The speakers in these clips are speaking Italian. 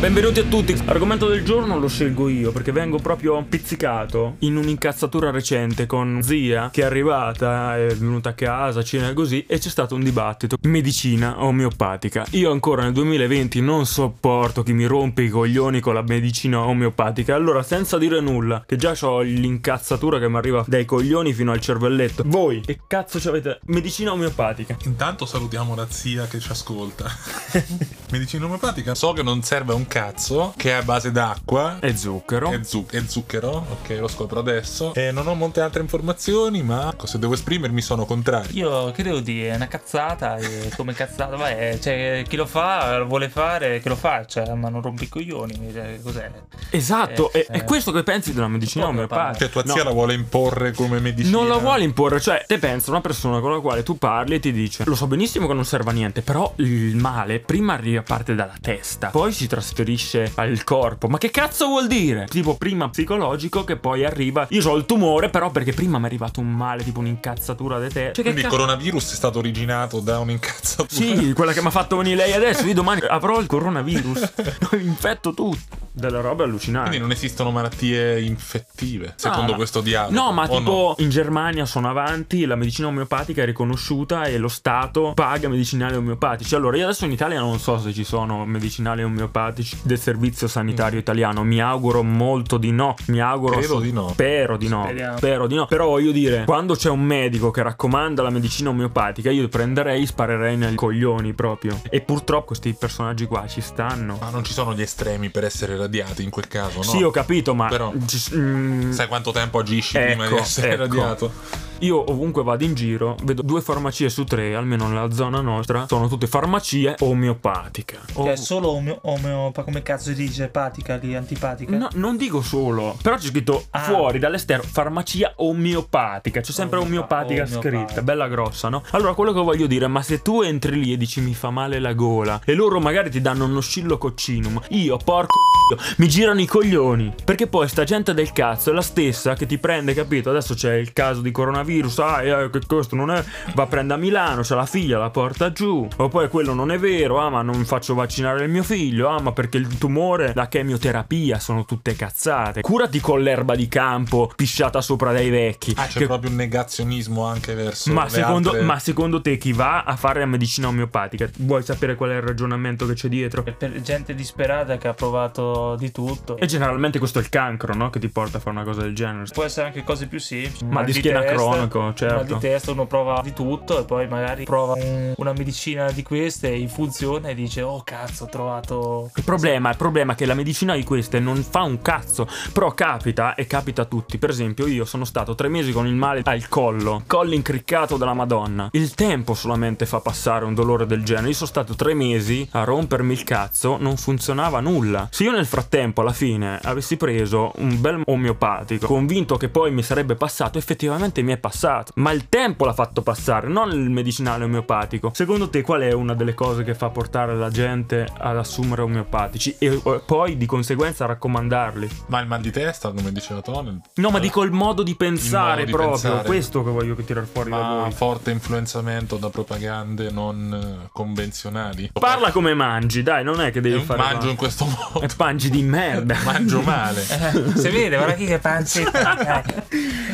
benvenuti a tutti. L'argomento del giorno lo scelgo io perché vengo proprio pizzicato in un'incazzatura recente con zia che è arrivata, è venuta a casa, cena e così e c'è stato un dibattito. Medicina omeopatica. Io ancora nel 2020 non sopporto chi mi rompe i coglioni con la medicina omeopatica. Allora, senza dire nulla, che già ho l'incazzatura che mi arriva dai coglioni fino al cervelletto. Voi, che cazzo ci avete? Medicina omeopatica. Intanto salutiamo la zia che ci ascolta. Medicina omeopatica so che non serve a un cazzo, che è a base d'acqua. E zucchero. E, zu- e zucchero, ok, lo scopro adesso. E non ho molte altre informazioni, ma ecco, se devo esprimermi sono contrario. Io che devo dire, è una cazzata e come cazzata, vai, cioè chi lo fa, lo vuole fare, che lo faccia, ma non rompi i coglioni, cioè, cos'è? Esatto, Eh, è, è eh. questo che pensi della medicina omeopatica. Cioè, tua zia No. la vuole imporre come medicina. Non la vuole imporre, cioè te pensa una persona con la quale tu parli e ti dice lo so benissimo che non serve a niente, però il male prima arriva parte dalla testa, poi si trasferisce al corpo. Ma che cazzo vuol dire? Tipo prima psicologico che poi arriva io ho il tumore, però perché prima mi è arrivato un male, tipo un'incazzatura di te. Cioè, Quindi il cazzo- coronavirus è stato originato da un'incazzatura. Sì, quella che mi ha fatto venire lei adesso. Io domani avrò il coronavirus. Infetto tutto. Delle robe allucinanti. Quindi non esistono malattie infettive, secondo no. questo dialogo. No, ma tipo in Germania sono avanti, la medicina omeopatica è riconosciuta e lo Stato paga medicinali omeopatici. Allora, io adesso in Italia non so se ci sono medicinali omeopatici del servizio sanitario italiano. Mi auguro molto di no. Mi auguro. Credo di no. Spero di no. Speriamo. Spero di no. Però voglio dire, quando c'è un medico che raccomanda la medicina omeopatica, io prenderei, sparerei nel coglioni proprio. E purtroppo questi personaggi qua ci stanno. Ma non ci sono gli estremi per essere radiati in quel caso, no? Sì, ho capito, ma. Però- mm, Sai quanto tempo agisci prima di Ecco, essere ecco. radiato? Io ovunque vado in giro, vedo due farmacie su tre, almeno nella zona nostra, sono tutte farmacie omeopatiche. O- Che è solo omeo, omeopa, come cazzo si dice, epatica lì, antipatica? No, non dico solo, però c'è scritto Ah. fuori dall'esterno farmacia omeopatica, c'è sempre Omeopa- omeopatica omeopatica. scritta, bella grossa, no? Allora quello che voglio dire, ma se tu entri lì e dici mi fa male la gola e loro magari ti danno uno scillococcinum, io porco d***o, mi girano i coglioni, perché poi sta gente del cazzo è la stessa che ti prende, capito? Adesso c'è il caso di coronavirus, ah, eh, che questo non è, va a prendere a Milano, c'è la figlia, la porta giù, o poi quello non è vero, ah, ma non faccio vaccinare il mio figlio, ah, ma perché il tumore, la chemioterapia, sono tutte cazzate. Curati con l'erba di campo pisciata sopra dai vecchi. Ah, c'è che- proprio un negazionismo anche verso ma le secondo, altre- ma secondo te chi va a fare la medicina omeopatica vuoi sapere qual è il ragionamento che c'è dietro? È per gente disperata che ha provato di tutto. E generalmente questo è il cancro, no? Che ti porta a fare una cosa del genere. Può essere anche cose più semplici. Mal di schiena cronico, certo. Mal di testa, uno prova di tutto e poi magari prova un- una medicina di queste in funzione e dice oh cazzo ho trovato... Il problema, il problema è che la medicina di queste non fa un cazzo, però capita e capita a tutti. Per esempio, io sono stato tre mesi con il male al collo, collo incriccato dalla Madonna. Il tempo solamente fa passare un dolore del genere. Io sono stato tre mesi a rompermi il cazzo, non funzionava nulla. Se io nel frattempo, alla fine, avessi preso un bel omeopatico, convinto che poi mi sarebbe passato, effettivamente mi è passato. Ma il tempo l'ha fatto passare, non il medicinale omeopatico. Secondo te, qual è una delle cose che fa portare la gente ad assumere omeopatici e poi di conseguenza raccomandarli? Ma il mal di testa, come diceva Tony. No, ma dico il modo di pensare modo di proprio, pensare. questo che voglio tirare fuori da Ma voi. forte influenzamento da propagande non eh, convenzionali. Parla come mangi, dai, non è che devi Eh, fare. Mangio in questo modo. E mangi di merda. Mangio male. Eh, si vede, guarda chi che pancetta.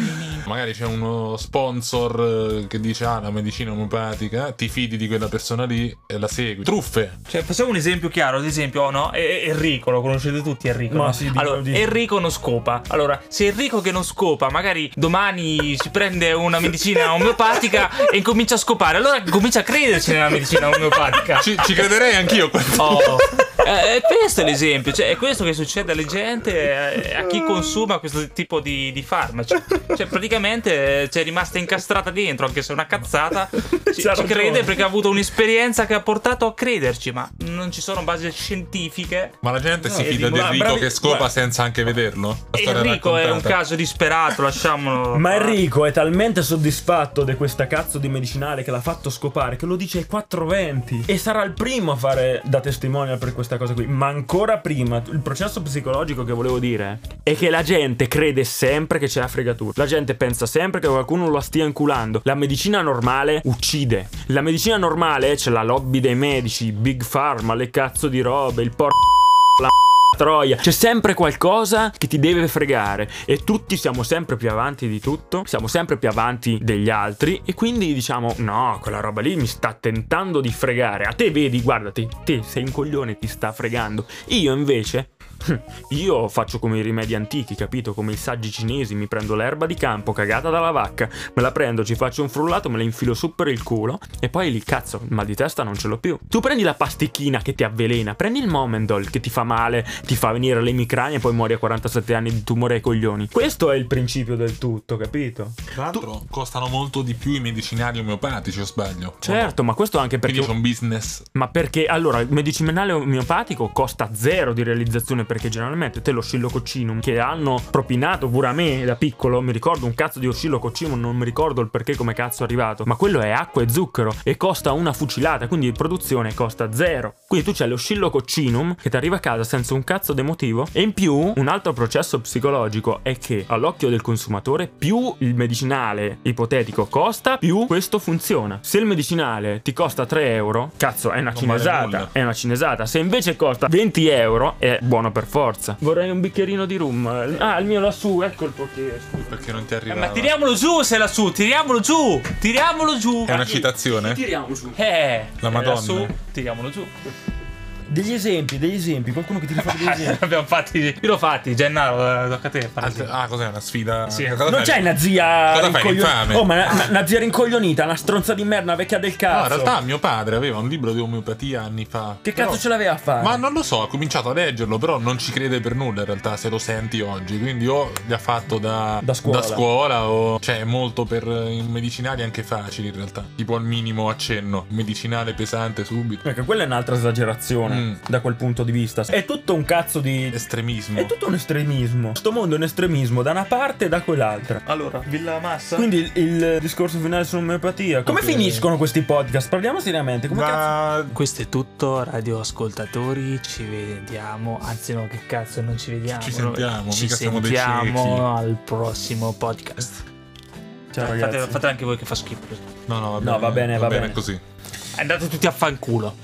Magari c'è uno sponsor eh, che dice ah la medicina omeopatica, ti fidi di quella persona lì e la segui. Truffe. Cioè, facciamo un esempio chiaro, ad esempio, oh, no? E- Enrico, lo conoscete tutti Enrico? Ma no? sì, allora, di- Enrico non scopa. Allora, se Enrico che non scopa, magari domani si prende una medicina omeopatica e incomincia a scopare, allora comincia a crederci nella medicina omeopatica. Ci, ci crederei anch'io. Oh, eh, eh, questo è l'esempio, cioè è questo che succede alle gente, eh, a chi consuma questo tipo di, di farmaci. Cioè, praticamente eh, c'è rimasta incastrata dentro, anche se è una cazzata, ci, ci crede perché ha avuto un'esperienza che ha portato a crederci, ma non ci sono basi scientifiche. Ma la gente si No, fida di Enrico bravi- che scopa guarda. senza anche vederlo? Enrico è un caso disperato, lasciamolo. Ma Enrico è talmente soddisfatto di questa cazzo di medicinale che l'ha fatto scopare che lo dice ai 420 e sarà il primo a fare da testimonial per questa cosa qui. Ma ancora prima, il processo psicologico che volevo dire è che la gente crede sempre che c'è la fregatura. La gente pensa sempre che qualcuno lo stia inculando. La medicina normale uccide. La medicina normale c'è la lobby dei medici, Big Pharma, le cazzo di robe, il porco la troia. C'è sempre qualcosa che ti deve fregare e tutti siamo sempre più avanti di tutto, siamo sempre più avanti degli altri e quindi diciamo no, quella roba lì mi sta tentando di fregare. A te vedi, guardati, te sei un coglione, ti sta fregando. Io invece io faccio come i rimedi antichi, capito? Come i saggi cinesi, mi prendo l'erba di campo cagata dalla vacca, me la prendo, ci faccio un frullato, me la infilo su per il culo e poi lì cazzo, il mal di testa non ce l'ho più. Tu prendi la pasticchina che ti avvelena, prendi il Momendol che ti fa male, ti fa venire l'emicrania e poi muori a 47 anni di tumore ai coglioni. Questo è il principio del tutto, capito? Tra l'altro costano molto di più i medicinali omeopatici, o sbaglio? Certo, ma questo anche perché... Quindi c'è un business. Ma perché allora il medicinale omeopatico costa zero di realizzazione perché generalmente te lo scillococcinum che hanno propinato pure a me da piccolo, mi ricordo un cazzo di oscillococcinum, non mi ricordo il perché come cazzo è arrivato, ma quello è acqua e zucchero e costa una fucilata, quindi in produzione costa zero. Quindi tu c'hai lo scillococcinum che ti arriva a casa senza un cazzo d'emotivo e in più un altro processo psicologico è che all'occhio del consumatore più il medicinale ipotetico costa, più questo funziona. Se il medicinale ti costa 3 euro, cazzo è una Non vale cinesata, nulla. è una cinesata. Se invece costa 20 euro è buono per forza. Vorrei un bicchierino di rum. Ah, il mio lassù, ecco il scusa. Perché non ti Eh, arriva. ma tiriamolo giù se lassù, tiriamolo giù, tiriamolo giù. È una citazione? Tiriamo su. Eh, La eh, Madonna. lassù, tiriamolo giù. Degli esempi, degli esempi. Qualcuno che ti fa degli esempi. Abbiamo fatti. Io l'ho fatti, Gennaro, eh, tocca a te. esempi. Ah, cos'è una sfida? Sì. Cosa Non fai? c'è una zia Cosa fai, rincoglionita. Oh, ma una, una zia rincoglionita, una stronza di merda, una vecchia del No, cazzo. in realtà mio padre aveva un libro di omeopatia anni fa. Che cazzo Però- ce l'aveva a fare? Ma non lo so, ha cominciato a leggerlo, però non ci crede per nulla in realtà se lo senti oggi. Quindi o gli ha fatto da, Da scuola. scuola o cioè è molto per eh, medicinali anche facili in realtà. Tipo al minimo accenno, medicinale pesante subito. Perché quella è un'altra esagerazione Mm. Da quel punto di vista. È tutto un cazzo di. Estremismo. È tutto un estremismo. Sto mondo è un estremismo da una parte e da quell'altra. Allora, Villa Massa. Quindi il, il discorso finale sull'omeopatia. Come Ok. finiscono questi podcast? Parliamo seriamente. Come cazzo? Ma Questo è tutto, radioascoltatori. Ci vediamo. Anzi, no, che cazzo, non ci vediamo. Ci sentiamo, Ci mica siamo dei sentiamo al prossimo podcast. Ciao Fate, ragazzi. fate anche voi che fa schifo. no, no, va No, bene, va bene, va bene. così. Andate tutti a fanculo.